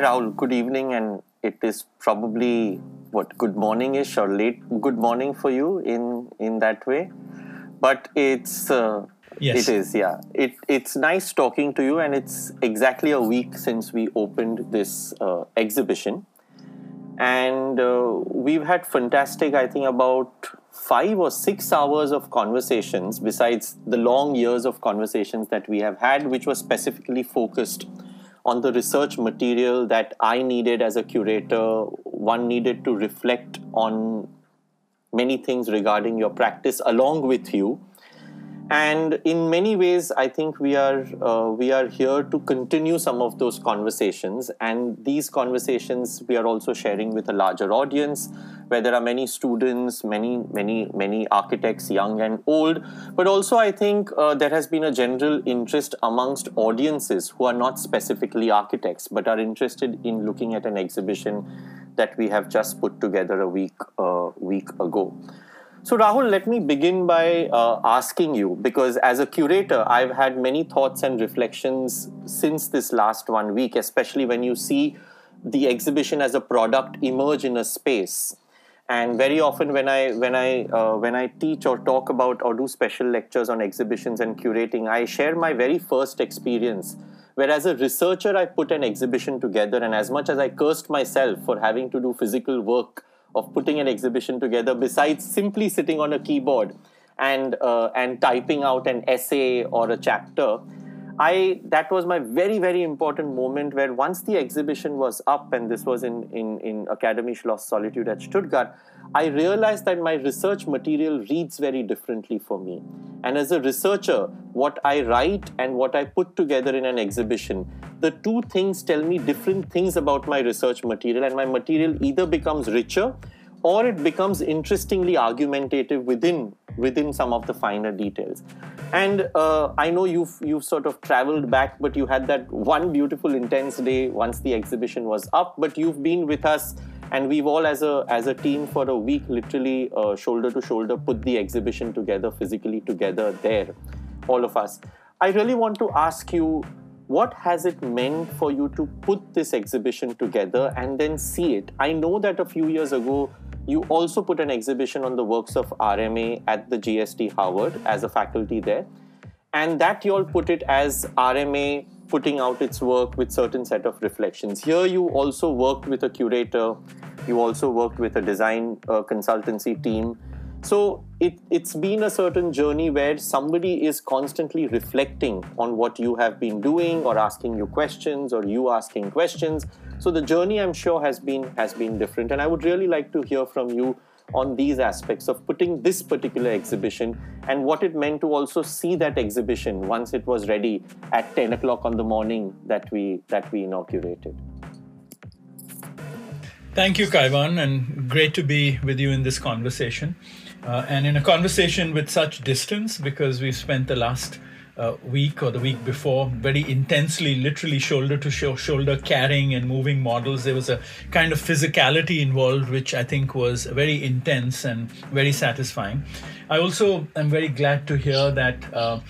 Hi, Rahul. Good evening, and it is probably what good morning ish or late good morning for you in in that way. But it's uh, Yes. it is yeah. It it's nice talking to you, and it's exactly a week since we opened this uh, exhibition, and uh, we've had fantastic. I think about five or six hours of conversations besides the long years of conversations that we have had, which was specifically focused on the research material that I needed as a curator. One needed to reflect on many things regarding your practice along with you. And in many ways, I think we are uh, we are here to continue some of those conversations. And these conversations we are also sharing with a larger audience, where there are many students, many many many architects, young and old. But also, I think uh, there has been a general interest amongst audiences who are not specifically architects, but are interested in looking at an exhibition that we have just put together a week uh, week ago. So, Rahul, let me begin by uh, asking you because as a curator, I've had many thoughts and reflections since this last one week, especially when you see the exhibition as a product emerge in a space. And very often, when I when I uh, when I teach or talk about or do special lectures on exhibitions and curating, I share my very first experience. Where as a researcher, I put an exhibition together, and as much as I cursed myself for having to do physical work of putting an exhibition together besides simply sitting on a keyboard and uh, and typing out an essay or a chapter i that was my very very important moment where once the exhibition was up and this was in in, in academy schloss solitude at stuttgart i realized that my research material reads very differently for me. And as a researcher what i write and what i put together in an exhibition the two things tell me different things about my research material and my material either becomes richer or it becomes interestingly argumentative within within some of the finer details. And uh, i know you've you've sort of traveled back but you had that one beautiful intense day once the exhibition was up. But you've been with us and we've all as a as a team for a week literally uh, shoulder to shoulder put the exhibition together physically together there all of us. I really want to ask you what has it meant for you to put this exhibition together and then see it i know that a few years ago you also put an exhibition on the works of RMA at the GSD Harvard as a faculty there. And that you all put it as RMA putting out its work with certain set of reflections. Here you also worked with a curator, you also worked with a design uh, consultancy team. So it, it's been a certain journey where somebody is constantly reflecting on what you have been doing or asking you questions or you asking questions so the journey, I'm sure, has been has been different, and I would really like to hear from you on these aspects of putting this particular exhibition and what it meant to also see that exhibition once it was ready at 10 o'clock on the morning that we that we inaugurated. Thank you, Kaiwan, and great to be with you in this conversation. Uh, and in a conversation with such distance, because we've spent the last uh, week or the week before very intensely, literally shoulder to sh- shoulder carrying and moving models. There was a kind of physicality involved, which I think was very intense and very satisfying. I also am very glad to hear that. Uh,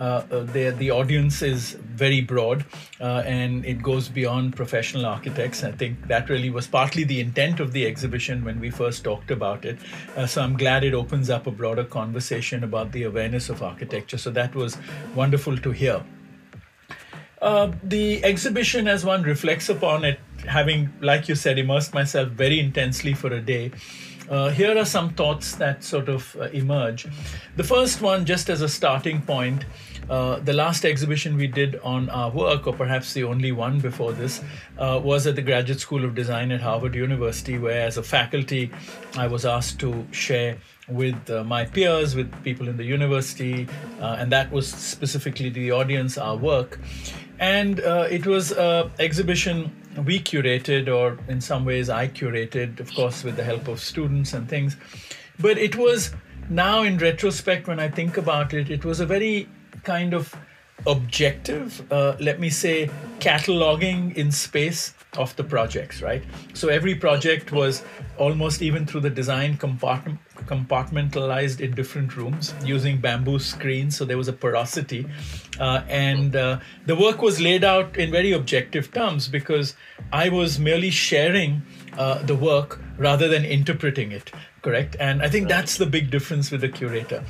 the the audience is very broad uh, and it goes beyond professional architects. I think that really was partly the intent of the exhibition when we first talked about it. Uh, so I'm glad it opens up a broader conversation about the awareness of architecture. So that was wonderful to hear. Uh, the exhibition, as one reflects upon it, having, like you said, immersed myself very intensely for a day, uh, here are some thoughts that sort of uh, emerge. The first one, just as a starting point, uh, the last exhibition we did on our work, or perhaps the only one before this, uh, was at the Graduate School of Design at Harvard University, where as a faculty, I was asked to share with uh, my peers, with people in the university, uh, and that was specifically the audience, our work. And uh, it was an exhibition we curated, or in some ways I curated, of course, with the help of students and things. But it was now, in retrospect, when I think about it, it was a very kind of objective, uh, let me say, cataloging in space of the projects, right? So every project was almost even through the design compartment, compartmentalized in different rooms using bamboo screens, so there was a porosity. Uh, and uh, the work was laid out in very objective terms because I was merely sharing uh, the work rather than interpreting it, correct? And I think that's the big difference with the curator.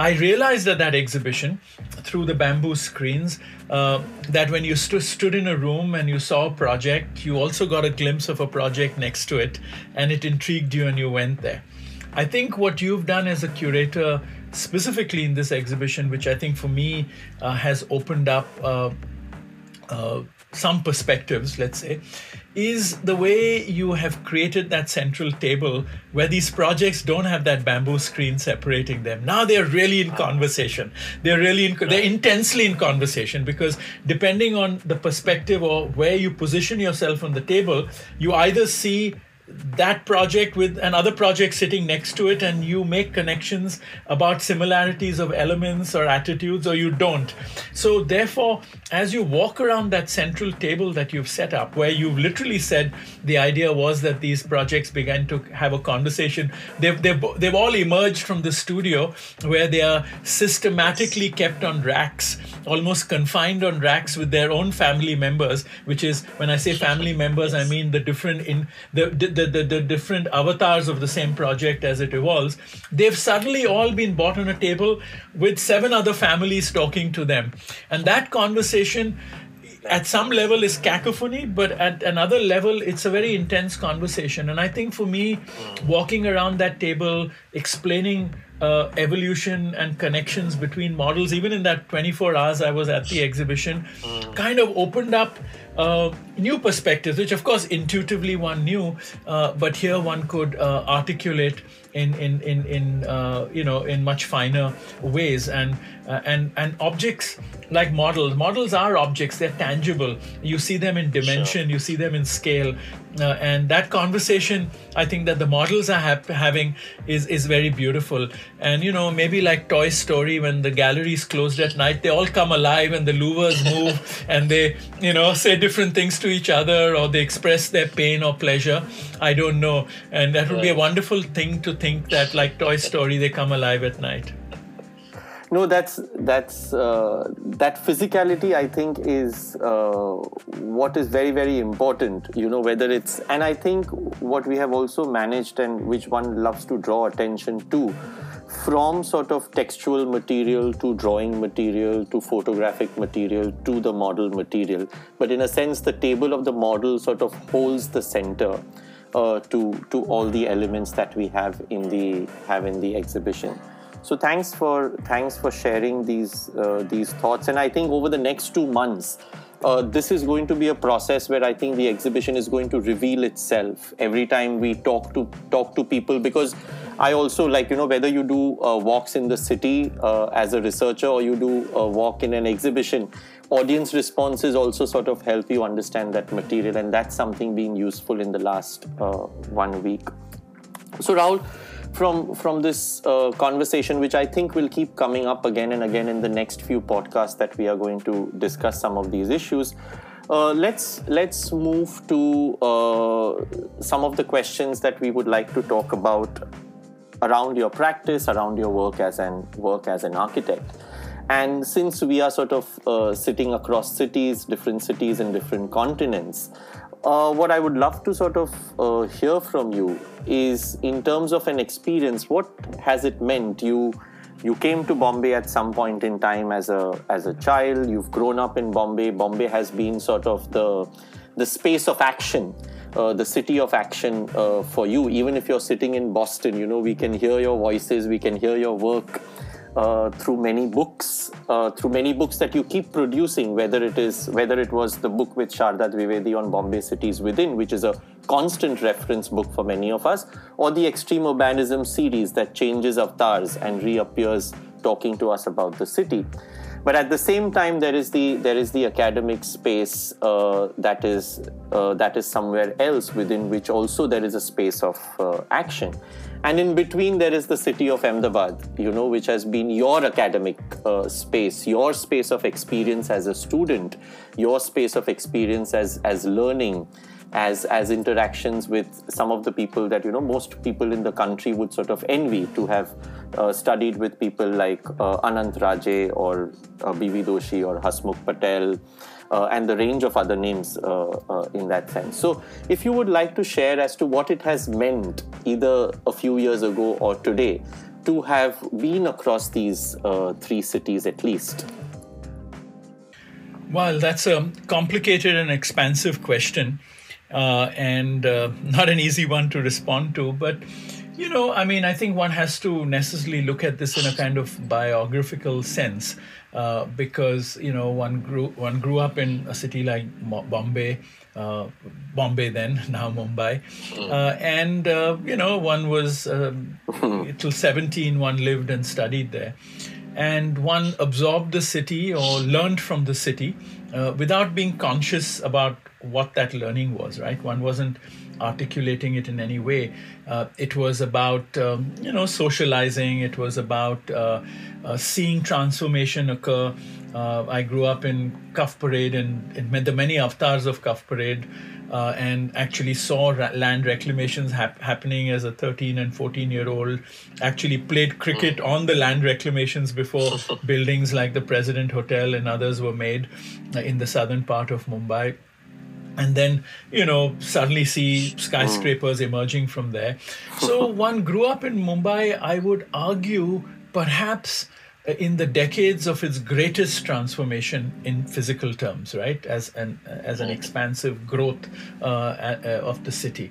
I realized at that exhibition through the bamboo screens uh, that when you st- stood in a room and you saw a project, you also got a glimpse of a project next to it, and it intrigued you and you went there. I think what you've done as a curator, specifically in this exhibition, which I think for me uh, has opened up uh, uh, some perspectives, let's say, is the way you have created that central table where these projects don't have that bamboo screen separating them. Now they're really in conversation. They're really in, they're intensely in conversation because depending on the perspective or where you position yourself on the table, you either see that project with another project sitting next to it and you make connections about similarities of elements or attitudes or you don't. So therefore as you walk around that central table that you've set up where you've literally said the idea was that these projects began to have a conversation they've, they've, they've all emerged from the studio where they are systematically kept on racks almost confined on racks with their own family members which is when i say family members i mean the different in the, the the, the, the different avatars of the same project as it evolves, they've suddenly all been bought on a table with seven other families talking to them. And that conversation at some level is cacophony, but at another level, it's a very intense conversation. And I think for me, walking around that table, explaining uh, evolution and connections between models, even in that 24 hours I was at the exhibition, mm. kind of opened up uh, new perspectives, which of course intuitively one knew, uh, but here one could uh, articulate in in in, in uh, you know in much finer ways and uh, and and objects like models models are objects they're tangible you see them in dimension sure. you see them in scale uh, and that conversation i think that the models are ha- having is is very beautiful. And you know maybe like toy story when the gallery is closed at night they all come alive and the louvers move and they you know say different things to each other or they express their pain or pleasure. I don't know. And that would be a wonderful thing to think that like Toy Story, they come alive at night. No, that's that's uh, that physicality. I think is uh, what is very very important. You know whether it's and I think what we have also managed and which one loves to draw attention to from sort of textual material to drawing material to photographic material to the model material. But in a sense, the table of the model sort of holds the center uh, to to all the elements that we have in the have in the exhibition. So thanks for thanks for sharing these uh, these thoughts. And I think over the next two months, uh, this is going to be a process where I think the exhibition is going to reveal itself every time we talk to talk to people. Because I also like you know whether you do uh, walks in the city uh, as a researcher or you do a walk in an exhibition audience responses also sort of help you understand that material. And that's something being useful in the last uh, one week. So Rahul from from this uh, conversation which i think will keep coming up again and again in the next few podcasts that we are going to discuss some of these issues. Uh, let's let's move to uh, some of the questions that we would like to talk about around your practice around your work as an work as an architect. And since we are sort of uh, sitting across cities, different cities and different continents, uh, what I would love to sort of uh, hear from you is in terms of an experience, what has it meant? You you came to Bombay at some point in time as a as a child. You've grown up in Bombay. Bombay has been sort of the the space of action. Uh, the city of action uh, for you even if you're sitting in boston you know we can hear your voices we can hear your work uh, through many books, uh, through many books that you keep producing, whether it is whether it was the book with Sharda Dwivedi on Bombay Cities Within, which is a constant reference book for many of us, or the Extreme Urbanism series that changes avatars and reappears talking to us about the city. But at the same time, there is the there is the academic space uh, that is uh, that is somewhere else within which also there is a space of uh, action and in between there is the city of ahmedabad you know which has been your academic uh, space your space of experience as a student your space of experience as as learning as as interactions with some of the people that you know most people in the country would sort of envy to have uh, studied with people like uh, Anant Raje or uh, B.V. Doshi or Hasmukh Patel. Uh, and the range of other names uh, uh, in that sense. So, if you would like to share as to what it has meant either a few years ago or today to have been across these uh, three cities at least. Well, that's a complicated and expansive question, uh, and uh, not an easy one to respond to. But, you know, I mean, I think one has to necessarily look at this in a kind of biographical sense, uh, because you know one grew one grew up in a city like Bombay. Uh, Bombay then, now Mumbai, uh, and uh, you know one was um, till seventeen. One lived and studied there, and one absorbed the city or learned from the city uh, without being conscious about what that learning was right one wasn't articulating it in any way uh, it was about um, you know socializing it was about uh, uh seeing transformation occur uh, I grew up in Cuff Parade and, and the many avatars of Cuff Parade uh, and actually saw ra- land reclamations hap- happening as a 13 and 14 year old. Actually played cricket mm. on the land reclamations before buildings like the President Hotel and others were made uh, in the southern part of Mumbai. And then, you know, suddenly see skyscrapers mm. emerging from there. So one grew up in Mumbai, I would argue, perhaps in the decades of its greatest transformation in physical terms, right, as an as an expansive growth uh, uh, of the city.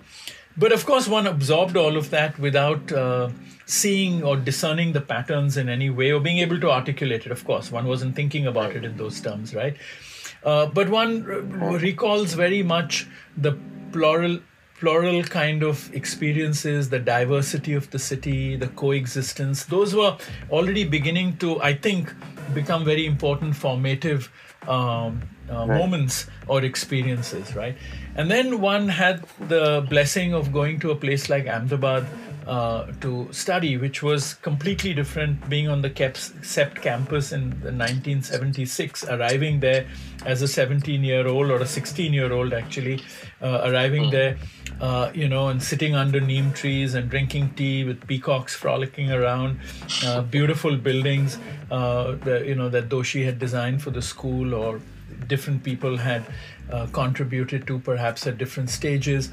But of course, one absorbed all of that without uh, seeing or discerning the patterns in any way or being able to articulate it. Of course, one wasn't thinking about it in those terms, right? Uh, but one recalls very much the plural plural kind of experiences, the diversity of the city, the coexistence, those were already beginning to, I think, become very important formative um, uh, right. moments or experiences, right? And then one had the blessing of going to a place like Ahmedabad uh, to study, which was completely different. Being on the CEPT campus in 1976, arriving there as a 17 year old or a 16 year old actually, uh, arriving mm. there, uh, you know, and sitting under neem trees and drinking tea with peacocks frolicking around, uh, beautiful buildings, uh, the, you know, that Doshi had designed for the school or different people had contributed to perhaps at different stages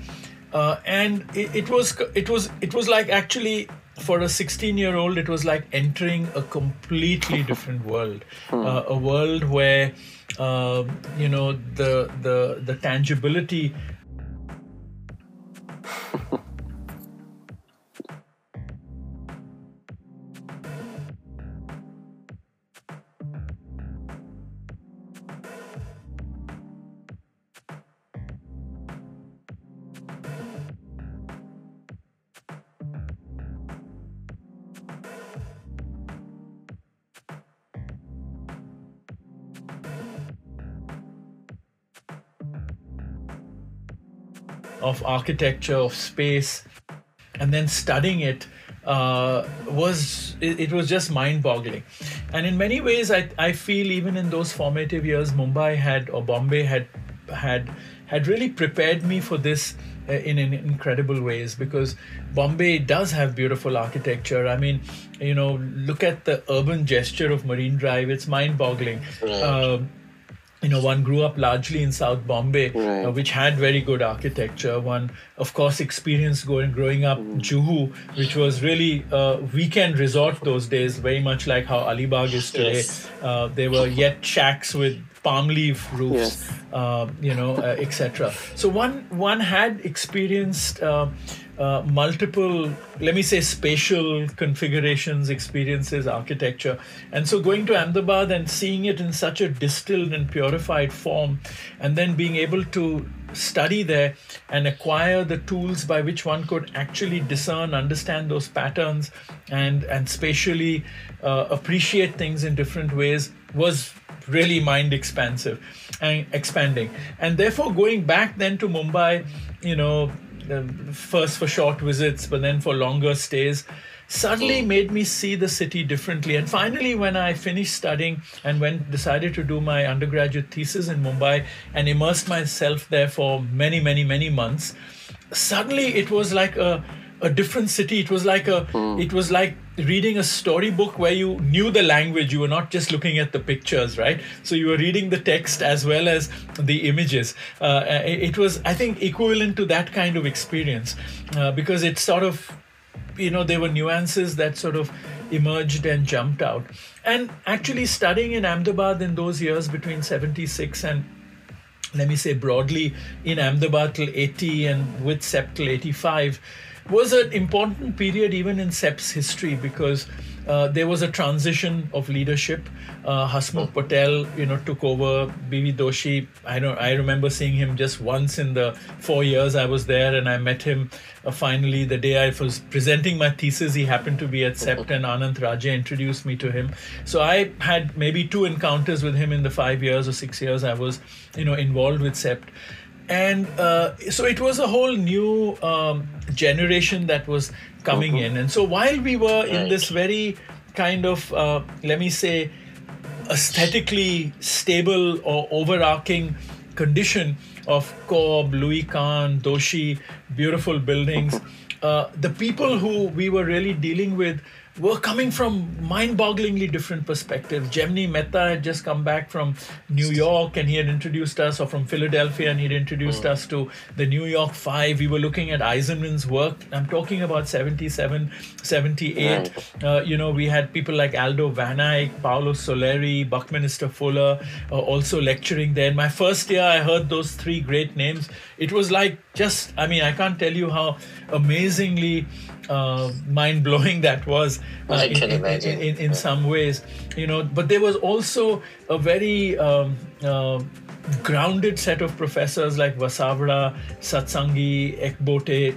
uh, and it, it, was it was it was like actually for a 16 year old it was like entering a completely different world hmm. uh, a world where uh, you know the the the tangibility architecture, of space, and then studying it uh, was it, it, was just mind-boggling. And in many ways, I, I feel even in those formative years, Mumbai had or Bombay had had had really prepared me for this uh, in, in incredible ways because Bombay does have beautiful architecture. I mean, you know, look at the urban gesture of Marine Drive; it's mind-boggling. Right. Uh, you know, one grew up largely in South Bombay, uh, right. uh, which had very good architecture. One, of course, experienced going growing up mm. Juhu, which was really a weekend resort those days, very much like how Alibag is today. Yes. Uh, there were yet shacks with palm leaf roofs, yes. uh, you know, uh, etc. So one one had experienced uh, multiple, let me say, spatial configurations, experiences, architecture. And so going to Ahmedabad and seeing it in such a distilled and purified form, and then being able to study there and acquire the tools by which one could actually discern, understand those patterns, and, and spatially uh, appreciate things in different ways was really mind expansive and expanding. And therefore, going back then to Mumbai, you know, first for short visits, but then for longer stays. suddenly made me see the city differently. And finally, when I finished studying and when decided to do my undergraduate thesis in Mumbai and immersed myself there for many, many, many months, suddenly it was like a a different city. It was like a mm. it was like reading a storybook where you knew the language. You were not just looking at the pictures, right? So you were reading the text as well as the images. Uh, it was, I think, equivalent to that kind of experience uh, because it sort of you know there were nuances that sort of emerged and jumped out and actually studying in ahmedabad in those years between 76 and let me say broadly in ahmedabad till 80 and with CEPT till 85 was an important period even in CEPT's history because uh, there was a transition of leadership. Uh, Hasmukh Patel, you know, took over. B.V. Doshi, I don't, I remember seeing him just once in the four years I was there, and I met him uh, finally the day I was presenting my thesis. He happened to be at CEPT, and Anant Raje introduced me to him. So I had maybe two encounters with him in the five years or six years I was, you know, involved with CEPT and uh, so it was a whole new um, generation that was coming mm-hmm. in and so while we were right. in this very kind of uh, let me say aesthetically stable or overarching condition of Corb, Louis Kahn, Doshi, beautiful buildings, uh, the people who we were really dealing with were coming from mind-bogglingly different perspectives. Jaimini Mehta had just come back from New York and he had introduced us, or from Philadelphia, and he'd introduced mm. us to the New York Five. We were looking at Eisenman's work. I'm talking about 77, 78. Right. Uh, you know, we had people like Aldo Van Eyck, Paolo Soleri, Buckminster Fuller, uh, also lecturing there. In my first year, I heard those three great names. It was like just, I mean, I can't tell you how amazingly uh, mind blowing that was. Uh, I can in, imagine. In, in, in, some ways, you know, but there was also a very um, uh, grounded set of professors like Vasavada, Satsangi, Ekbote,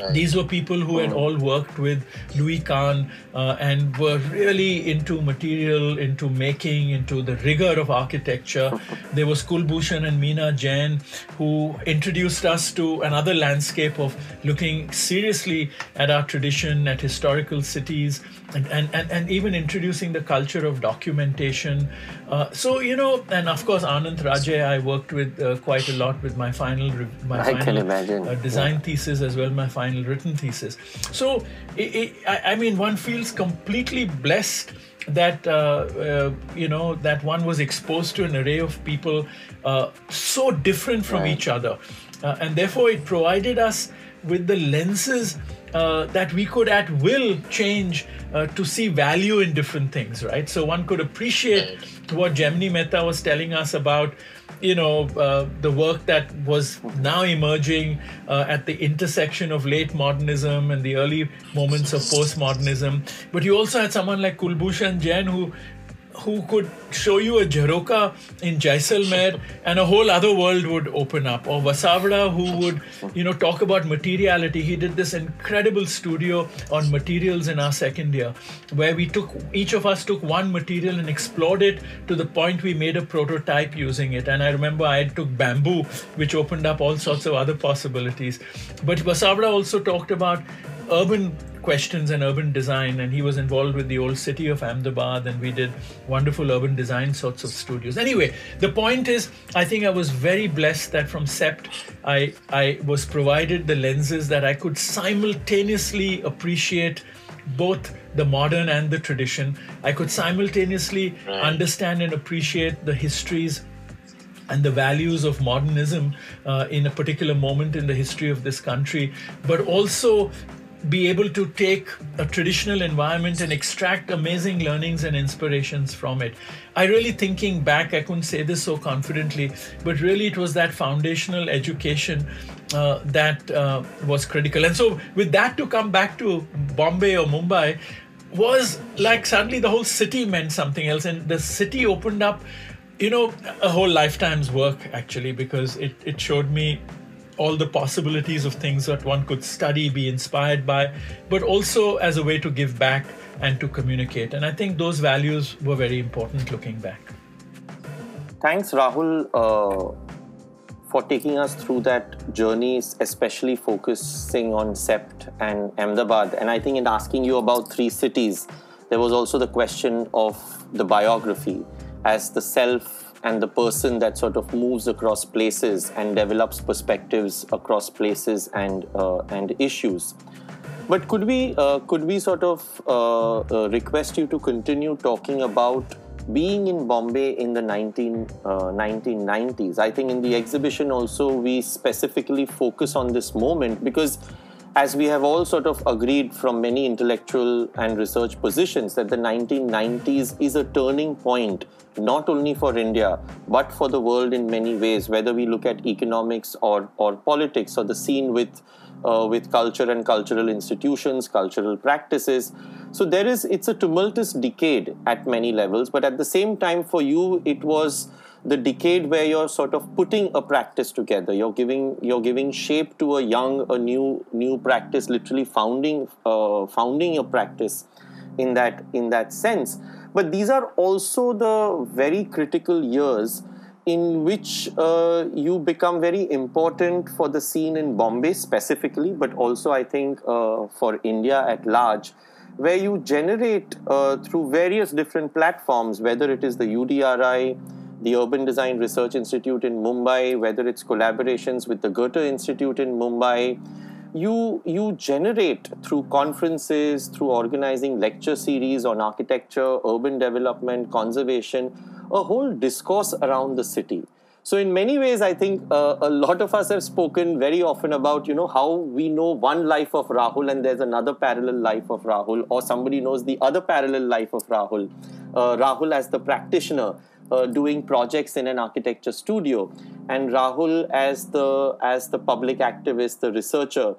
Right. These were people who had all worked with Louis Kahn uh, and were really into material, into making, into the rigor of architecture. there was Kulbhushan and Meena Jain who introduced us to another landscape of looking seriously at our tradition, at historical cities, and, and, and, and even introducing the culture of documentation. Uh, so, you know, and of course, Anant Raje, I worked with uh, quite a lot with my final, my I final uh, design yeah. thesis as well, my final written thesis. So, it, it, I, I, mean, one feels completely blessed that uh, uh, you know that one was exposed to an array of people uh, so different from right. each other, and therefore it provided us with the lenses uh, that we could at will change uh, to see value in different things, right? So one could appreciate what Jaimini Mehta was telling us about, you know, uh, the work that was now emerging uh, at the intersection of late modernism and the early moments of postmodernism. But you also had someone like Kulbhushan Jain who who could show you a Jharoka in Jaisalmer and a whole other world would open up. Or Vasavada who would, you know, talk about materiality. He did this incredible studio on materials in our second year where we took, each of us took one material and explored it to the point we made a prototype using it. And I remember I took bamboo, which opened up all sorts of other possibilities. But Vasavada also talked about urban questions and urban design, and he was involved with the old city of Ahmedabad, and we did wonderful urban design sorts of studios. Anyway, the point is, I think I was very blessed that from CEPT, I I was provided the lenses that I could simultaneously appreciate both the modern and the tradition. I could simultaneously right. understand and appreciate the histories and the values of modernism uh, in a particular moment in the history of this country, but also be able to take a traditional environment and extract amazing learnings and inspirations from it. I really thinking back, I couldn't say this so confidently, but really it was that foundational education uh, that uh, was critical. And so, with that to come back to Bombay or Mumbai, was like suddenly the whole city meant something else, and the city opened up, you know, a whole lifetime's work actually, because it, it showed me all the possibilities of things that one could study, be inspired by, but also as a way to give back and to communicate. And I think those values were very important looking back. Thanks, Rahul, uh, for taking us through that journey, especially focusing on CEPT and Ahmedabad. And I think in asking you about three cities, there was also the question of the biography as the self and the person that sort of moves across places and develops perspectives across places and uh, and issues. But could we uh, could we sort of uh, uh request you to continue talking about being in Bombay in the 19, 1990s? Uh, I think in the exhibition also we specifically focus on this moment because as we have all sort of agreed from many intellectual and research positions that the 1990s is a turning point not only for India but for the world in many ways whether we look at economics or or politics or the scene with uh, with culture and cultural institutions cultural practices. So there is it's a tumultuous decade at many levels but at the same time for you it was the decade where you're sort of putting a practice together. You're giving you're giving shape to a young a new new practice literally founding uh, founding a practice in that in that sense. But these are also the very critical years in which uh, you become very important for the scene in Bombay specifically, but also I think uh, for India at large, where you generate uh, through various different platforms, whether it is the UDRI, the Urban Design Research Institute in Mumbai, whether it's collaborations with the Goethe Institute in Mumbai, you you generate through conferences, through organizing lecture series on architecture, urban development, conservation, a whole discourse around the city. So in many ways, I think uh, a lot of us have spoken very often about you know how we know one life of Rahul and there's another parallel life of Rahul, or somebody knows the other parallel life of Rahul. Uh, Rahul as the practitioner uh, doing projects in an architecture studio, and Rahul as the as the public activist, the researcher,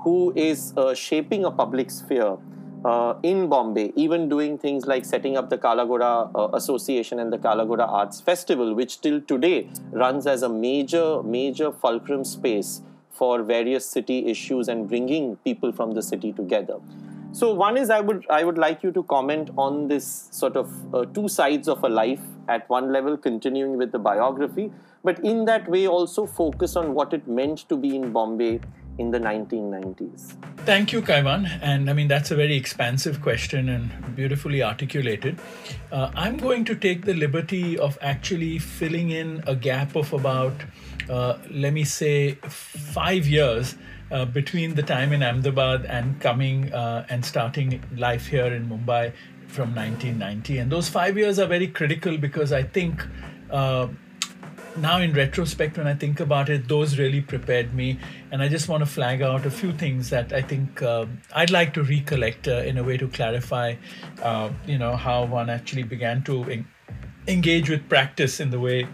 who is uh, shaping a public sphere. Uh, in Bombay, even doing things like setting up the Kala uh, Association and the Kala Arts Festival, which till today runs as a major, major fulcrum space for various city issues and bringing people from the city together. So one is I would I would like you to comment on this sort of uh, two sides of a life at one level, continuing with the biography, but in that way also focus on what it meant to be in Bombay in the 1990s. Thank you, Kaiwan. And I mean, that's a very expansive question and beautifully articulated. Uh, I'm going to take the liberty of actually filling in a gap of about, uh, let me say, five years uh, between the time in Ahmedabad and coming uh, and starting life here in Mumbai from 1990. And those five years are very critical because I think uh, now in retrospect, when I think about it, those really prepared me. And I just want to flag out a few things that I think uh, I'd like to recollect uh, in a way to clarify, uh, you know, how one actually began to en- engage with practice in the way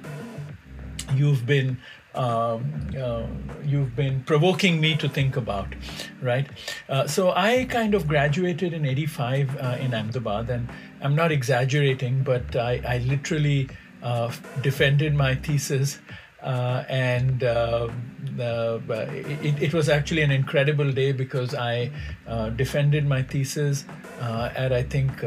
you've been um, uh, you've been provoking me to think about, right? Uh, so I kind of graduated in '85 uh, in Ahmedabad, and I'm not exaggerating, but I, I literally uh, defended my thesis. Uh, and uh, it, it, was actually an incredible day because I defended my thesis at I think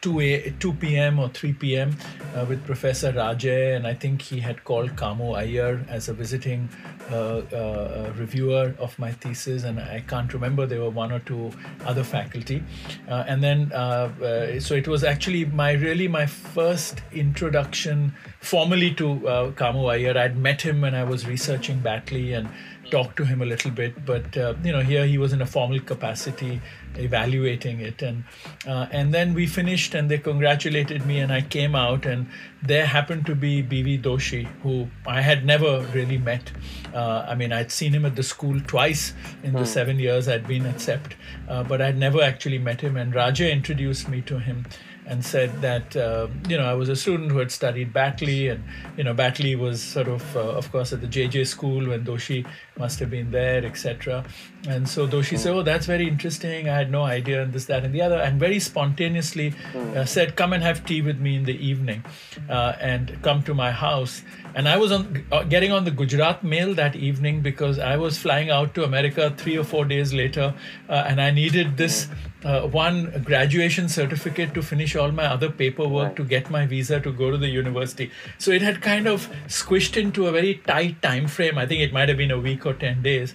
2 a 2 p.m. or 3 p.m. Uh, with Professor Raje, and I think he had called Kamu Iyer as a visiting uh, uh, reviewer of my thesis, and I can't remember there were one or two other faculty, uh, and then uh, so it was actually my really my first introduction formally to Kamu Iyer. I'd met him when I was researching Batley and talked to him a little bit, but you know here he was in a formal capacity evaluating it. And uh, and then we finished and they congratulated me and I came out and there happened to be BV Doshi who I had never really met. Uh, I mean I'd seen him at the school twice in the hmm. seven years I'd been at CEPT uh, but I'd never actually met him. And Raje introduced me to him and said that uh, you know I was a student who had studied Batley, and you know Batley was sort of, uh, of course, at the JJ school when Doshi must have been there, etc. And so Doshi said, "Oh, that's very interesting. I had no idea, and this, that, and the other." And very spontaneously uh, said, "Come and have tea with me in the evening, uh, and come to my house." And I was on, uh, getting on the Gujarat mail that evening because I was flying out to America three or four days later, uh, and I needed this uh, one graduation certificate to finish all my other paperwork Right. to get my visa to go to the university. So it had kind of squished into a very tight time frame. I think it might have been a week or 10 days.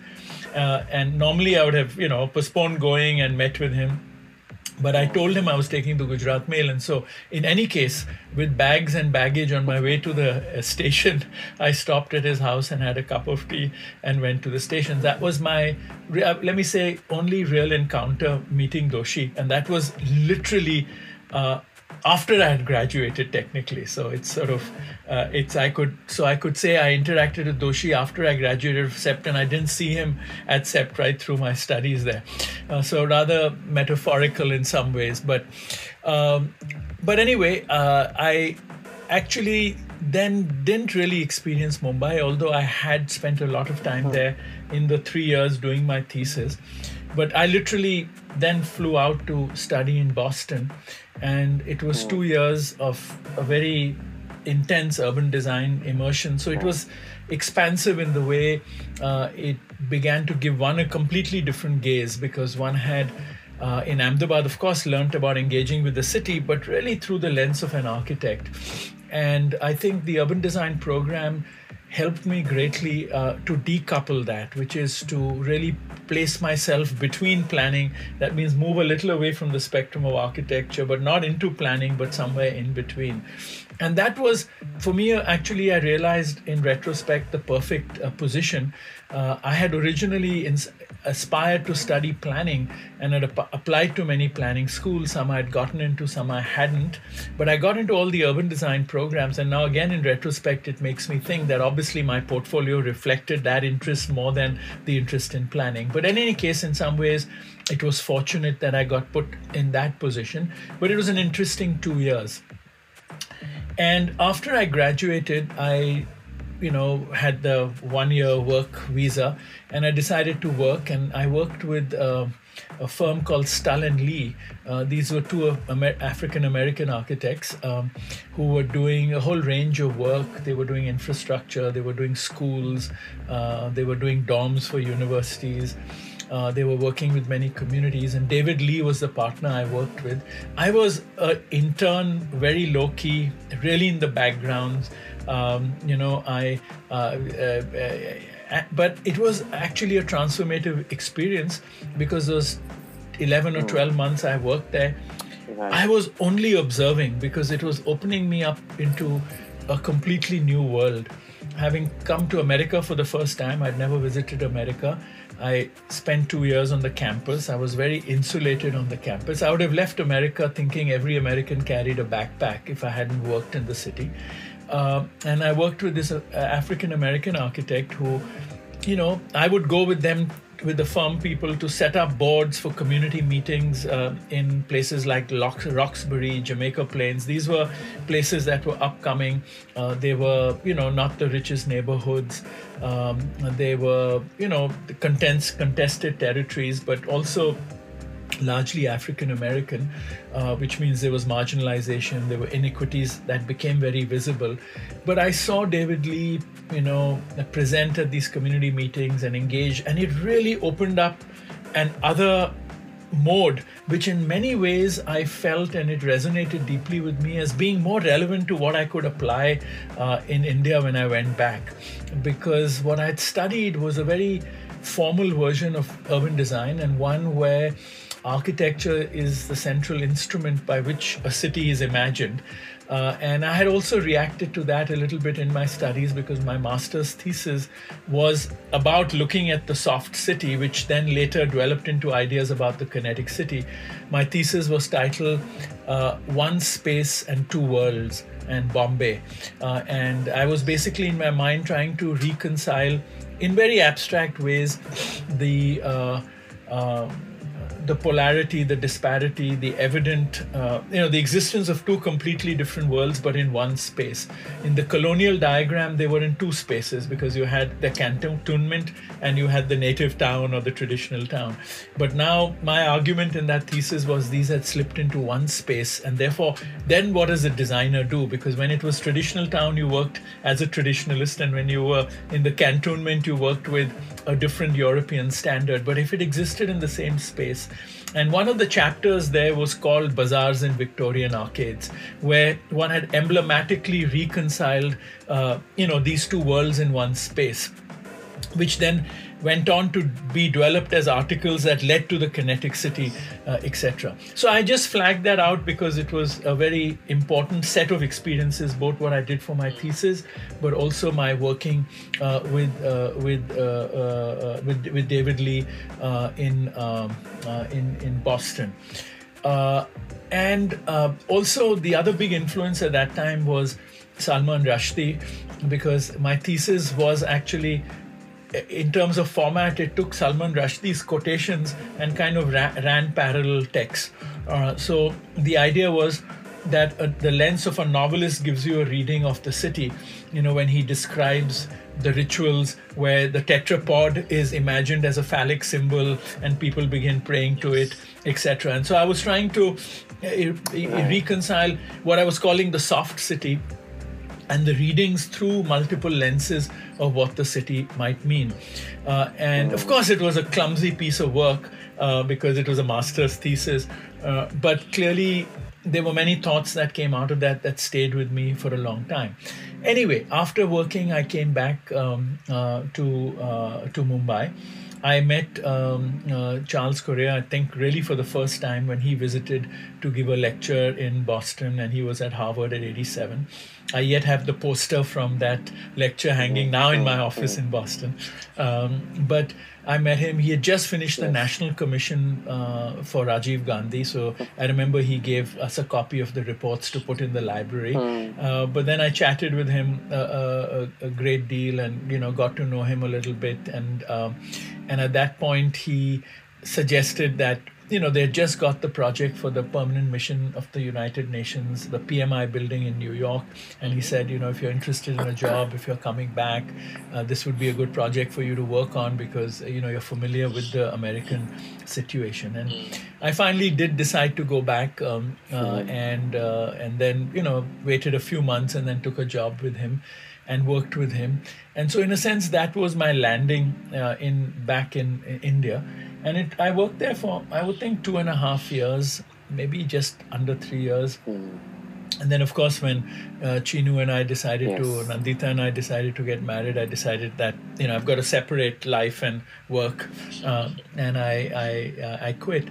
Uh, and normally I would have, you know, postponed going and met with him. But I told him I was taking the Gujarat Mail, and so in any case, with bags and baggage on my way to the uh, station, I stopped at his house and had a cup of tea and went to the station. That was my, uh, let me say, only real encounter meeting Doshi, and that was literally uh, after I had graduated technically. So it's sort of uh, it's I could so I could say I interacted with Doshi after I graduated from CEPT and I didn't see him at CEPT right through my studies there. Uh, so rather metaphorical in some ways, but um, but anyway, uh, I actually then didn't really experience Mumbai, although I had spent a lot of time there in the three years doing my thesis. But I literally then flew out to study in Boston, and it was two years of a very intense urban design immersion. So it was expansive in the way uh, it began to give one a completely different gaze because one had uh, in Ahmedabad, of course, learnt about engaging with the city, but really through the lens of an architect. And I think the urban design program helped me greatly uh, to decouple that, which is to really place myself between planning. That means move a little away from the spectrum of architecture, but not into planning, but somewhere in between. And that was, for me, actually, I realized in retrospect the perfect uh, position. Uh, I had originally ins- aspired to study planning and had ap- applied to many planning schools. Some I had gotten into, some I hadn't. But I got into all the urban design programs. And now, again, in retrospect, it makes me think that obviously my portfolio reflected that interest more than the interest in planning. But in any case, in some ways, it was fortunate that I got put in that position. But it was an interesting two years. And after I graduated, I, you know, had the one year work visa and I decided to work. And I worked with uh, a firm called Stull and Lee. Uh, these were two Amer- African American architects um, who were doing a whole range of work. They were doing infrastructure, they were doing schools, uh, they were doing dorms for universities. Uh, they were working with many communities, and David Lee was the partner I worked with. I was an intern, very low key, really in the background. Um, you know, I. Uh, uh, uh, but it was actually a transformative experience because those 11 or 12 months I worked there. I was only observing because it was opening me up into a completely new world. Having come to America for the first time, I'd never visited America. I spent two years on the campus. I was very insulated on the campus. I would have left America thinking every American carried a backpack if I hadn't worked in the city. Uh, and I worked with this uh, African American architect who, you know, I would go with them with the firm people to set up boards for community meetings uh, in places like Roxbury, Jamaica Plains. These were places that were upcoming. Uh, they were, you know, not the richest neighborhoods. Um, they were, you know, contents, contested territories, but also largely African American, uh, which means there was marginalization, there were inequities that became very visible. But I saw David Lee, you know, present at these community meetings and engage, and it really opened up an other mode, which in many ways I felt and it resonated deeply with me as being more relevant to what I could apply uh, in India when I went back. Because what I'd studied was a very formal version of urban design and one where architecture is the central instrument by which a city is imagined. Uh, and I had also reacted to that a little bit in my studies because my master's thesis was about looking at the soft city, which then later developed into ideas about the kinetic city. My thesis was titled uh, One Space and Two Worlds and Bombay. Uh, and I was basically in my mind trying to reconcile, in very abstract ways, the uh, uh, the polarity, the disparity, the evident, uh, you know, the existence of two completely different worlds, but in one space. In the colonial diagram, they were in two spaces because you had the cantonment and you had the native town or the traditional town. But now, my argument in that thesis was these had slipped into one space, and therefore, then what does a designer do? Because when it was traditional town, you worked as a traditionalist, and when you were in the cantonment, you worked with a different European standard. But if it existed in the same space, And one of the chapters there was called Bazaars in Victorian Arcades, where one had emblematically reconciled, uh, you know, these two worlds in one space, which then went on to be developed as articles that led to the kinetic city, uh, etc. So I just flagged that out because it was a very important set of experiences, both what I did for my thesis, but also my working uh, with, uh, with, uh, uh, with with David Lee uh, in, um, in in Boston. and also the other big influence at that time was Salman Rushdie, because my thesis was actually in terms of format, it took Salman Rushdie's quotations and kind of ra- ran parallel text. Uh, so the idea was that uh, the lens of a novelist gives you a reading of the city. You know, when he describes the rituals where the tetrapod is imagined as a phallic symbol and people begin praying to it, etc. And so I was trying to uh, reconcile what I was calling the soft city and the readings through multiple lenses of what the city might mean. Uh, and of course, it was a clumsy piece of work uh, because it was a master's thesis, uh, but clearly there were many thoughts that came out of that that stayed with me for a long time. Anyway, after working, I came back um, uh, to uh, to Mumbai. I met um, uh, Charles Correa, I think, really for the first time when he visited to give a lecture in Boston, and he was at Harvard at 87. I yet have the poster from that lecture hanging now in my office in Boston. Um, but I met him. He had just finished the National Commission uh, for Rajiv Gandhi. So I remember he gave us a copy of the reports to put in the library. Hmm. Uh, but then I chatted with him a, a, a, great deal and, you know, got to know him a little bit. And, um, and at that point, he suggested that you know, they had just got the project for the permanent mission of the United Nations, the PMI building in New York. And he said, you know, if you're interested in a job, if you're coming back, uh, this would be a good project for you to work on because, you know, you're familiar with the American situation. And I finally did decide to go back um, uh, and, uh, and then, you know, waited a few months and then took a job with him and worked with him. And so, in a sense, that was my landing uh, in back in, in India and it I worked there for I would think two and a half years, maybe just under three years. Mm. And then, of course, when uh, Chinu and I decided yes. to, Nandita and I decided to get married, I decided that you know I've got to separate life and work, uh, and I I, uh, I quit.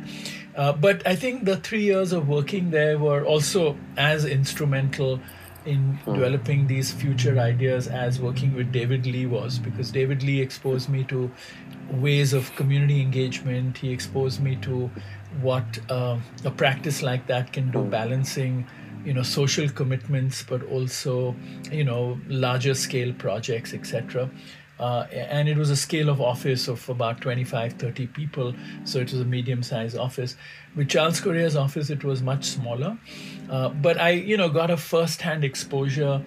Uh, but I think the three years of working there were also as instrumental in mm. developing these future ideas as working with David Lee was because David Lee exposed me to ways of community engagement. He exposed me to what uh, a practice like that can do, hmm. balancing, you know, social commitments, but also, you know, larger scale projects, etc. Uh, and it was a scale of office of about 25, 30 people. So it was a medium sized office. With Charles Correa's office, it was much smaller. Uh, but I, you know, got a first hand exposure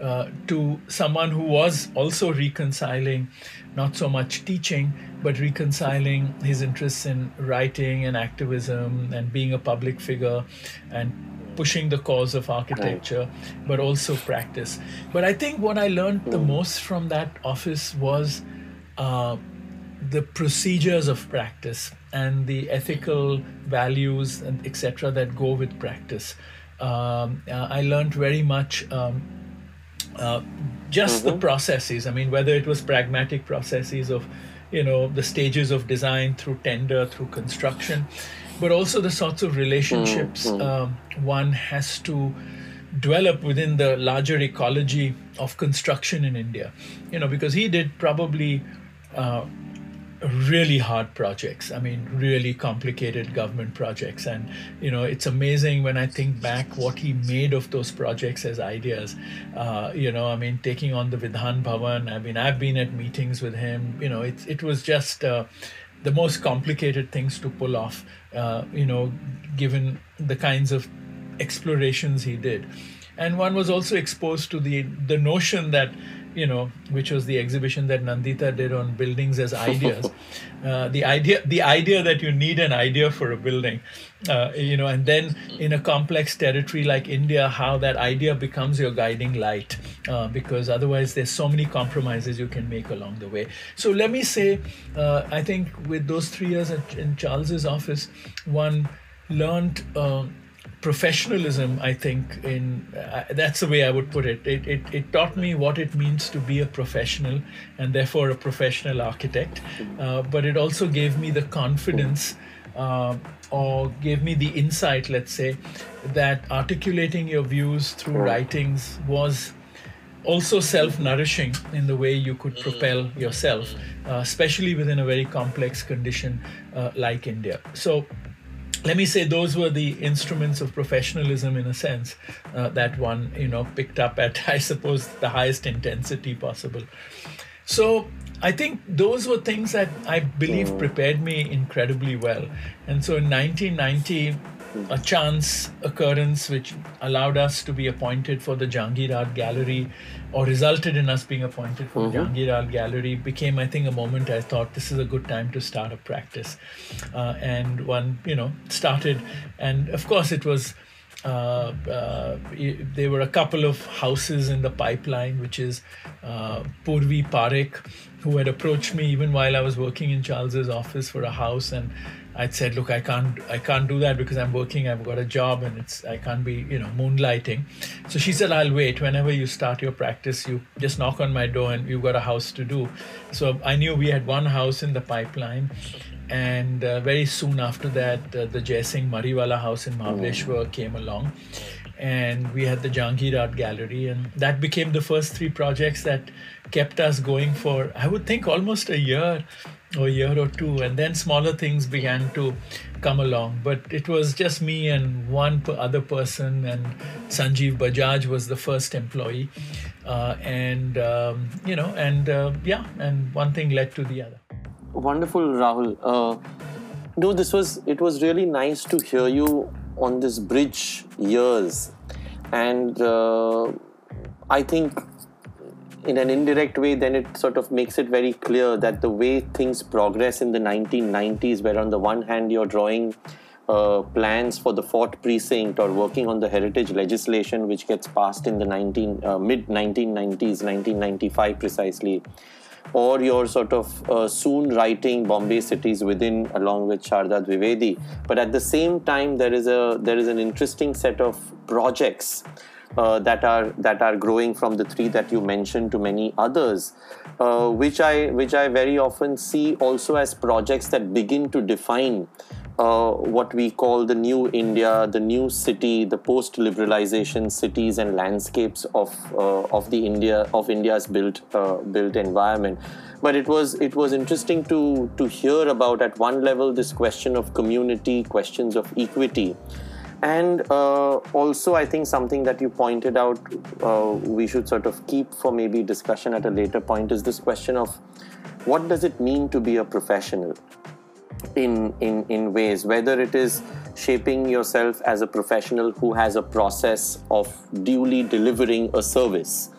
uh, to someone who was also reconciling not so much teaching, but reconciling his interests in writing and activism and being a public figure and pushing the cause of architecture, but also practice. But I think what I learned the most from that office was uh, the procedures of practice and the ethical values and etc. that go with practice. Um, uh, I learned very much. Um, uh, just mm-hmm. the processes. I mean, whether it was pragmatic processes of, you know, the stages of design through tender, through construction, but also the sorts of relationships mm-hmm. um, one has to develop within the larger ecology of construction in India. You know, because he did probably uh, really hard projects. I mean really complicated government projects. And you know it's amazing when i think back what he made of those projects as ideas. Uh, you know i mean taking on the vidhan bhavan. I mean i've been at meetings with him. You know it, it was just uh, the most complicated things to pull off uh, you know given the kinds of explorations he did. And one was also exposed to the the notion that you know, which was the exhibition that Nandita did on buildings as ideas. uh, the idea, the idea that you need an idea for a building, uh, you know, and then in a complex territory like India, how that idea becomes your guiding light, uh, because otherwise there's so many compromises you can make along the way. So let me say, uh, I think with those three years in Charles's office, one learned uh, professionalism i think in uh, that's the way i would put it. It, it it taught me what it means to be a professional and therefore a professional architect. Uh, but it also gave me the confidence uh, or gave me the insight let's say that articulating your views through writings was also self-nourishing in the way you could propel yourself uh, especially within a very complex condition uh, like india. So let me say those were the instruments of professionalism in a sense uh, that one you know picked up at i suppose the highest intensity possible so i think those were things that i believe mm. prepared me incredibly well and so in 1990 a chance occurrence which allowed us to be appointed for the Jahangir Art Gallery or resulted in us being appointed for mm-hmm. the Jahangir Art Gallery became, I think, a moment I thought this is a good time to start a practice. Uh, and one, you know, started. And of course, it was. Uh, uh, there were a couple of houses in the pipeline, which is uh, Purvi Parekh, who had approached me even while I was working in Charles's office for a house, and I'd said, look, I can't, I can't do that because I'm working. I've got a job, and it's, I can't be, you know, moonlighting. So she said, I'll wait. Whenever you start your practice, you just knock on my door, and you've got a house to do. So I knew we had one house in the pipeline, and uh, very soon after that, uh, the Jai Singh Mariwala house in Mahabaleshwar mm. came along, and we had the Jahangir Art Gallery, and that became the first three projects that kept us going for, I would think, almost a year or a year or two, and then smaller things began to come along. But it was just me and one other person, and Sanjeev Bajaj was the first employee, uh, and um, you know, and uh, yeah, and one thing led to the other. Wonderful, Rahul. Uh, no, this was it was really nice to hear you on this bridge years, and uh, I think in an indirect way, then it sort of makes it very clear that the way things progress in the 1990s, where on the one hand you're drawing uh, plans for the fort precinct or working on the heritage legislation which gets passed in the 19 uh, mid 1990s 1995 precisely or you're sort of uh, soon writing bombay cities within along with sharda dwivedi. But at the same time there is a there is an interesting set of projects uh, that are that are growing from the three that you mentioned to many others, uh, which I which I very often see also as projects that begin to define uh, what we call the new India, the new city, the post-liberalization cities and landscapes of uh, of the India of India's built uh, built environment. But it was it was interesting to to hear about at one level this question of community, questions of equity and uh, also i think something that you pointed out uh, we should sort of keep for maybe discussion at a later point is this question of what does it mean to be a professional in in in ways whether it is shaping yourself as a professional who has a process of duly delivering a service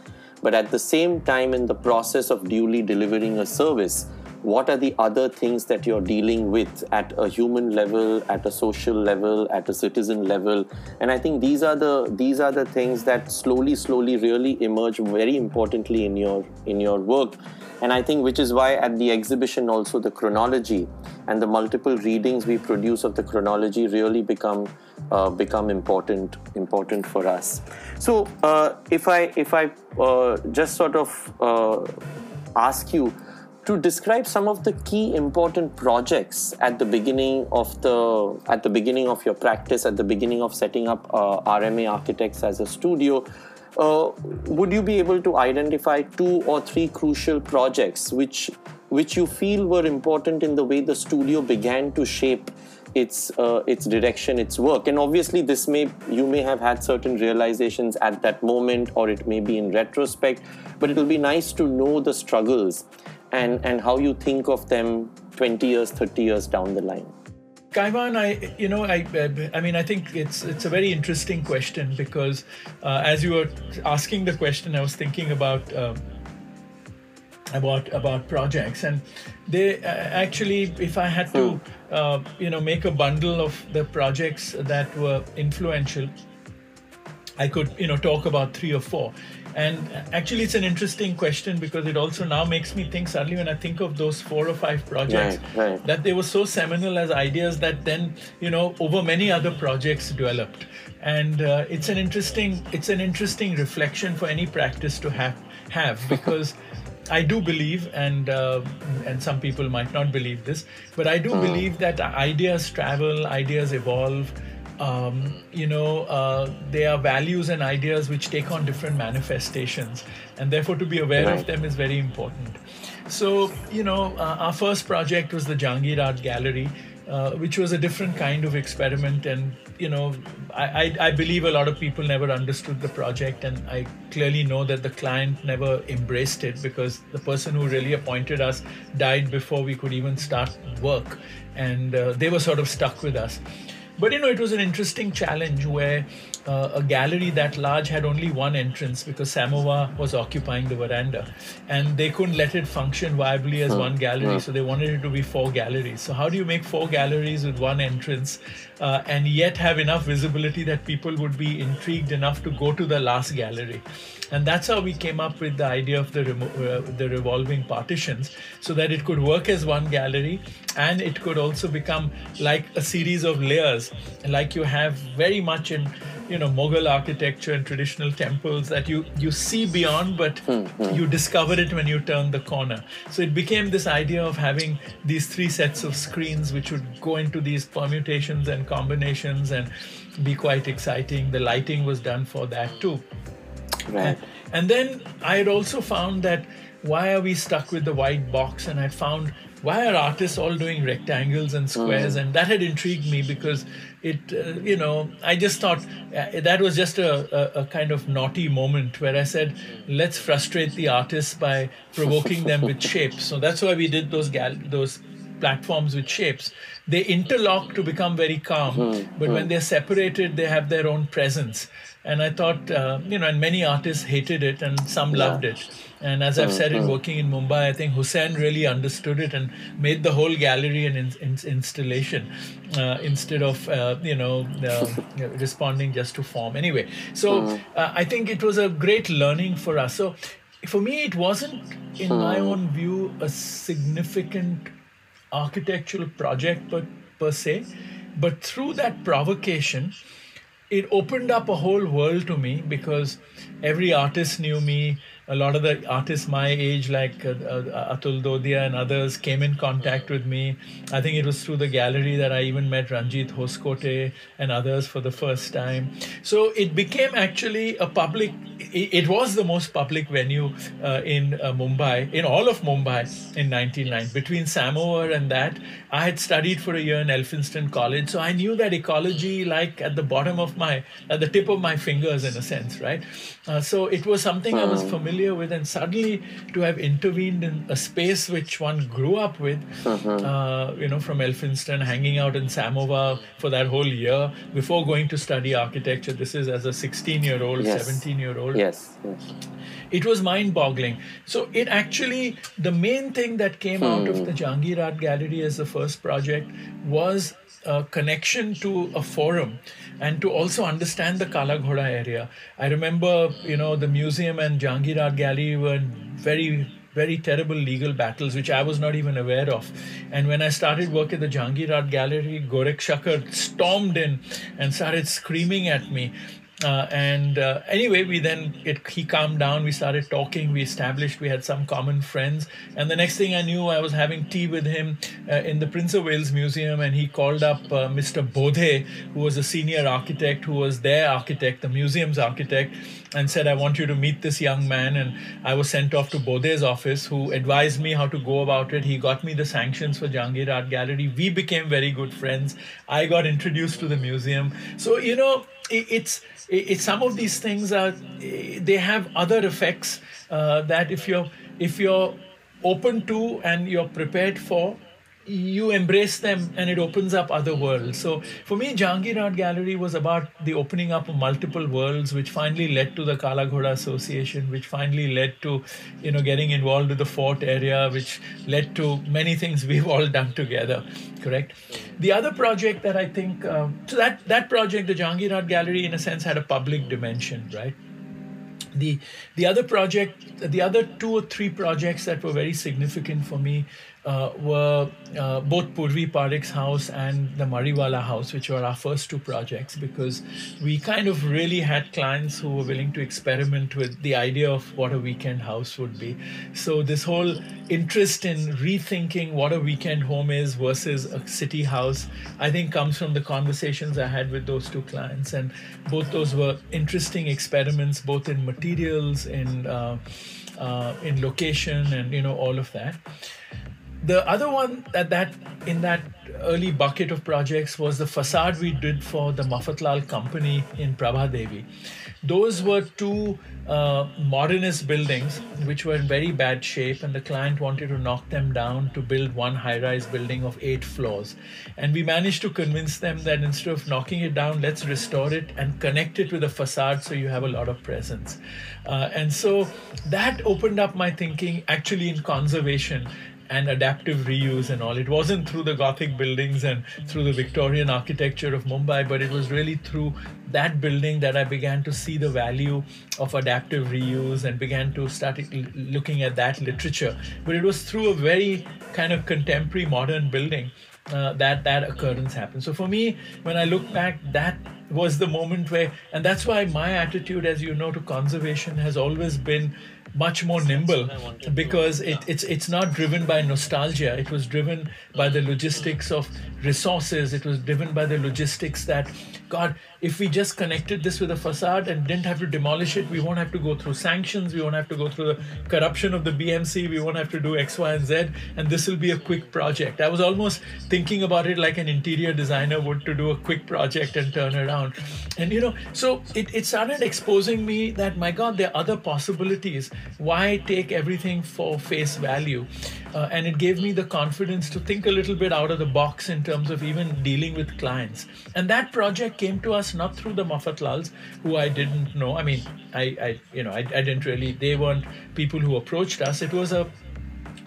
but at the same time in the process of duly delivering a service what are the other things that you're dealing with at a human level at a social level at a citizen level? And i think these are the these are the things that slowly slowly really emerge very importantly in your in your work. And i think which is why at the exhibition also the chronology and the multiple readings we produce of the chronology really become uh, become important important for us. So uh, if i if i uh, just sort of uh, ask you to describe some of the key important projects at the beginning of the at the beginning of your practice at the beginning of setting up uh, RMA Architects as a studio uh, would you be able to identify two or three crucial projects which which you feel were important in the way the studio began to shape its uh, its direction its work? And obviously this may you may have had certain realizations at that moment or it may be in retrospect but it will be nice to know the struggles and, and how you think of them 20 years, 30 years down the line? Kaiwan, I you know I I mean I think it's it's a very interesting question because uh, as you were asking the question, I was thinking about. Uh, about about projects and they uh, actually if i had to hmm. uh, you know make a bundle of the projects that were influential i could you know talk about three or four and actually, it's an interesting question because it also now makes me think suddenly when I think of those four or five projects right, right. that they were so seminal as ideas that then you know over many other projects developed, and uh, it's an interesting it's an interesting reflection for any practice to have have because. I do believe, and uh, and some people might not believe this, but I do mm. believe that ideas travel, ideas evolve, um, you know, uh, they are values and ideas which take on different manifestations, and therefore to be aware right. of them is very important. So, you know, uh, our first project was the Jahangir Art Gallery, uh, which was a different kind of experiment, and you know, I, I, I believe a lot of people never understood the project, and I clearly know that the client never embraced it because the person who really appointed us died before we could even start work, and uh, they were sort of stuck with us. But you know, it was an interesting challenge where uh, a gallery that large had only one entrance because Samovar was occupying the veranda, and they couldn't let it function viably as hmm. one gallery, so they wanted it to be four galleries. So how do you make four galleries with one entrance, uh, and yet have enough visibility that people would be intrigued enough to go to the last gallery? And that's how we came up with the idea of the remo- uh, the revolving partitions so that it could work as one gallery and it could also become like a series of layers like you have very much in you know Mughal architecture and traditional temples that you you see beyond, but mm-hmm. you discover it when you turn the corner. So it became this idea of having these three sets of screens, which would go into these permutations and combinations and be quite exciting. The lighting was done for that too. Right. And then I had also found that why are we stuck with the white box? And I found why are artists all doing rectangles and squares? Mm. And that had intrigued me because it, uh, you know, I just thought uh, that was just a, a, a, kind of naughty moment where I said, let's frustrate the artists by provoking them with shapes. So that's why we did those gal- those platforms with shapes. They interlock to become very calm, mm-hmm. but when hmm. they're separated, they have their own presence. And I thought, uh, you know, and many artists hated it and some yeah. loved it. And as I've said, in mm-hmm. working in Mumbai, I think Husain really understood it and made the whole gallery an in, in, installation uh, instead of uh, you know uh, responding just to form. Anyway, so mm-hmm. uh, I think it was a great learning for us. So for me, it wasn't, in my own view, a significant architectural project, but per se, but through that provocation it opened up a whole world to me because every artist knew me a lot of the artists my age, like uh, uh, Atul Dodiya and others, came in contact with me. I think it was through the gallery that I even met Ranjit Hoskote and others for the first time. So it became actually a public, it, it was the most public venue uh, in uh, Mumbai, in all of Mumbai in 1999. Between Samovar and that, I had studied for a year in Elphinstone College. So I knew that ecology like at the bottom of my, at the tip of my fingers in a sense, right? Uh, so it was something I was hmm. familiar with, and suddenly to have intervened in a space which one grew up with, mm-hmm. uh, you know, from Elphinstone, hanging out in Samovar for that whole year before going to study architecture. This is as a 16 year old, 17 year old. Yes, yes. It was mind boggling. So, it actually, the main thing that came hmm. out of hmm. the Jahangir Art Gallery as the first project was a connection to a forum and to also understand the Kala Ghoda area. I remember, you know, the museum and Jahangir Art Gallery were very very terrible legal battles, which I was not even aware of. And when I started work at the Jahangir Art Gallery, Gorakshkar stormed in and started screaming at me uh, and uh, anyway, we then it, he calmed down. We started talking. We established we had some common friends. And the next thing I knew, I was having tea with him uh, in the Prince of Wales Museum, and he called up uh, Mr. Bodhe, who was a senior architect, who was their architect, the museum's architect, and said, "I want you to meet this young man." And I was sent off to Bode's office, who advised me how to go about it. He got me the sanctions for Jahangir Art Gallery. We became very good friends. I got introduced to the museum. So you know, it, it's it, some of these things are they have other effects uh, that if you're if you're open to and you're prepared for you embrace them and it opens up other worlds. So for me, Jahangir Art Gallery was about the opening up of multiple worlds, which finally led to the Kala Ghoda Association, which finally led to, you know, getting involved with the fort area, which led to many things we've all done together. Correct. The other project that I think, um, so that that project, the Jahangir Art Gallery, in a sense, had a public dimension, right? the the other project the other two or three projects that were very significant for me were uh, both Purvi Parikh's house and the Mariwala house, which were our first two projects, because we kind of really had clients who were willing to experiment with the idea of what a weekend house would be. So, this whole interest in rethinking what a weekend home is versus a city house, I think comes from the conversations I had with those two clients. And both those were interesting experiments, both in materials, in uh, uh in location, and you know all of that the other one that that in that early bucket of projects was the facade we did for the Mafatlal company in Prabha Devi. Those were two uh, modernist buildings which were in very bad shape, and the client wanted to knock them down to build one high rise building of eight floors. And we managed to convince them that instead of knocking it down, let's restore it and connect it with a facade so you have a lot of presence. Uh, and so that opened up my thinking actually in conservation and adaptive reuse and all. It wasn't through the Gothic buildings and through the Victorian architecture of Mumbai, but it was really through that building that I began to see the value of adaptive reuse and began to start looking at that literature. But it was through a very kind of contemporary modern building uh, that that occurrence happened. So for me, when I look back, that was the moment where, and that's why my attitude, as you know, to conservation has always been much more nimble because it, it's it's not driven by nostalgia. It was driven by the logistics of resources. It was driven by the logistics that, God, if we just connected this with a facade and didn't have to demolish it, we won't have to go through sanctions. We won't have to go through the corruption of the BMC. We won't have to do X, Y, and Z. And this will be a quick project. I was almost thinking about it like an interior designer would to do a quick project and turn around. And you know, so it, it started exposing me that my God, there are other possibilities why take everything for face value? Uh, and it gave me the confidence to think a little bit out of the box in terms of even dealing with clients. And that project came to us not through the Mafatlals, who I didn't know. I mean, I, I you know, I, I didn't really. They weren't people who approached us. It was a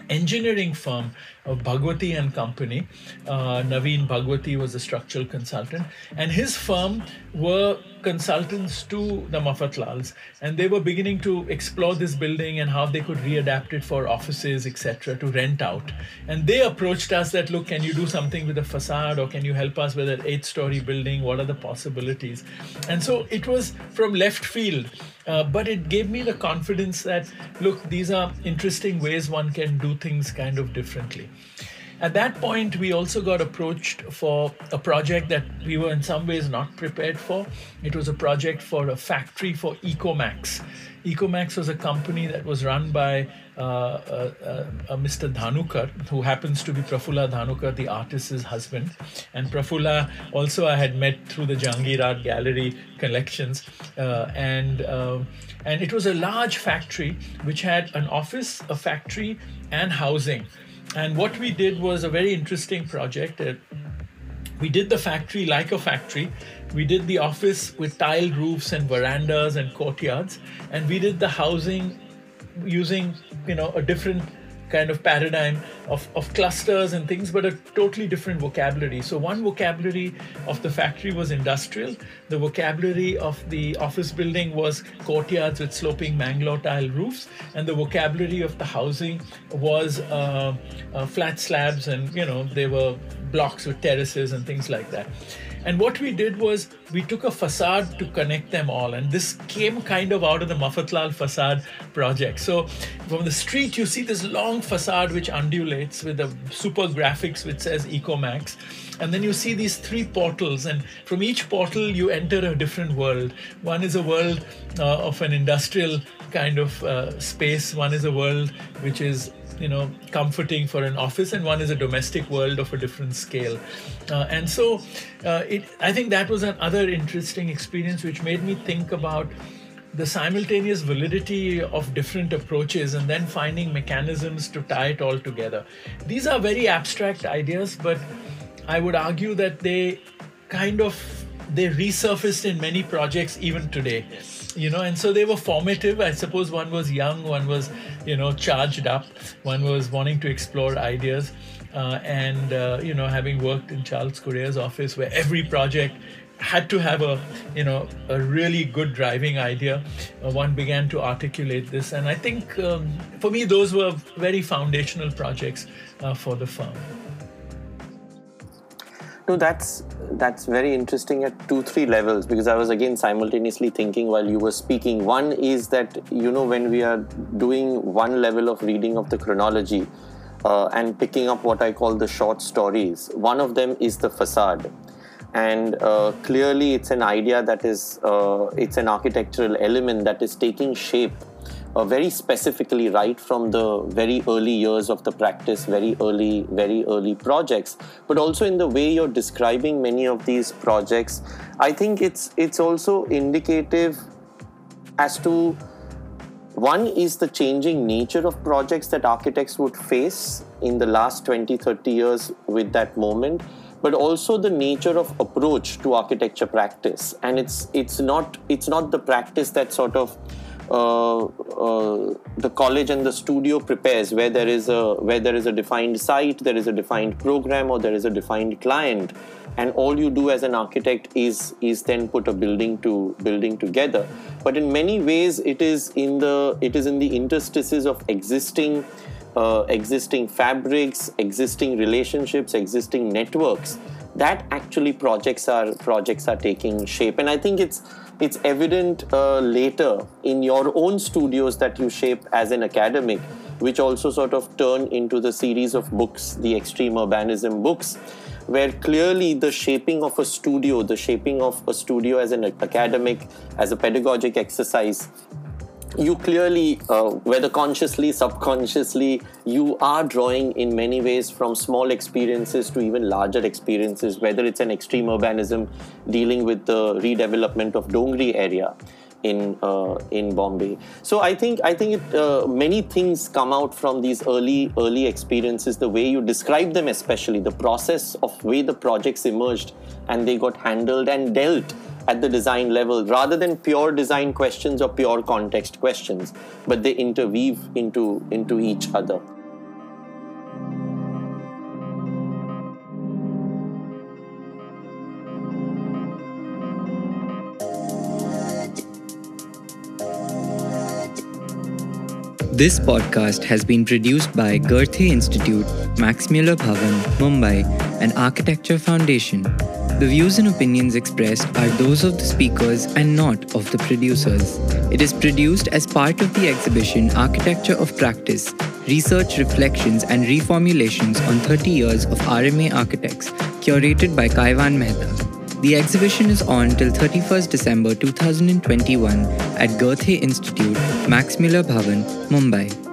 engineering firm of Bhagwati and Company. Uh, Naveen Bhagwati was a structural consultant, and his firm were consultants to the Mafatlals, and they were beginning to explore this building and how they could readapt it for offices, etc., to rent out. And they approached us that, look, can you do something with the facade, or can you help us with an eight-story building? What are the possibilities? And so it was from left field. Uh, but it gave me the confidence that look these are interesting ways one can do things kind of differently at that point, we also got approached for a project that we were in some ways not prepared for. It was a project for a factory for Ecomax. Ecomax was a company that was run by uh, uh, uh, Mr. Dhanukar, who happens to be Prafulla Dhanukar, the artist's husband. And Prafulla also I had met through the Jahangir Art Gallery collections. Uh, and, uh, and it was a large factory which had an office, a factory, and housing. And what we did was a very interesting project. we did the factory like a factory. We did the office with tiled roofs and verandas and courtyards, and we did the housing using you know a different kind of paradigm of, of clusters and things, but a totally different vocabulary. So, one vocabulary of the factory was industrial, the vocabulary of the office building was courtyards with sloping Mangalore tile roofs, and the vocabulary of the housing was uh, uh, flat slabs and, you know, they were blocks with terraces and things like that. And what we did was we took a facade to connect them all. And this came kind of out of the Mafatlal facade project. So from the street, you see this long facade which undulates with the super graphics which says Ecomax. And then you see these three portals, and from each portal, you enter a different world. One is a world uh, of an industrial kind of uh, space, one is a world which is you know comforting for an office and one is a domestic world of a different scale uh, and so uh, it i think that was another interesting experience which made me think about the simultaneous validity of different approaches and then finding mechanisms to tie it all together. These are very abstract ideas, but I would argue that they kind of they resurfaced in many projects even today. Yes. You know, and so they were formative. I suppose one was young, one was, you know, charged up, one was wanting to explore ideas. Uh, and, uh, you know, having worked in Charles Correa's office where every project had to have a you know a really good driving idea uh, one began to articulate this and i think um, for me those were very foundational projects uh, for the firm no that's that's very interesting at two three levels because i was again simultaneously thinking while you were speaking. One is that you know when we are doing one level of reading of the chronology uh, and picking up what i call the short stories one of them is the facade. And uh, clearly it's an idea that is uh, it's an architectural element that is taking shape uh, very specifically right from the very early years of the practice very early very early projects. But also in the way you're describing many of these projects i think it's it's also indicative as to one is the changing nature of projects that architects would face in the last 20 30 years with that moment but also the nature of approach to architecture practice. And it's it's not it's not the practice that sort of the college and the studio prepares where there is a where there is a defined site there is a defined program or there is a defined client and all you do as an architect is is then put a building to building together but in many ways it is in the it is in the interstices of existing uh, existing fabrics, existing relationships, existing networks, that actually projects are projects are taking shape. And I think it's it's evident uh, later in your own studios that you shape as an academic, which also sort of turn into the series of books, the extreme urbanism books, where clearly the shaping of a studio, the shaping of a studio as an academic, as a pedagogic exercise, you clearly, uh, whether consciously, subconsciously, you are drawing in many ways from small experiences to even larger experiences, whether it's an extreme urbanism dealing with the redevelopment of Dongri area in uh, in Bombay. So I think I think it, uh, many things come out from these early early experiences. The way you describe them, especially the process of way the projects emerged and they got handled and dealt at the design level rather than pure design questions or pure context questions, but they interweave into, into each other. This podcast has been produced by Goethe Institute, Max Muller Bhavan, Mumbai, and Architecture Foundation. The views and opinions expressed are those of the speakers and not of the producers. It is produced as part of the exhibition Architecture of Practice Research, Reflections, and Reformulations on 30 Years of RMA Architects, curated by Kaiwan Mehta. The exhibition is on till 31st December 2021 at Goethe Institute, Max Muller Bhavan, Mumbai.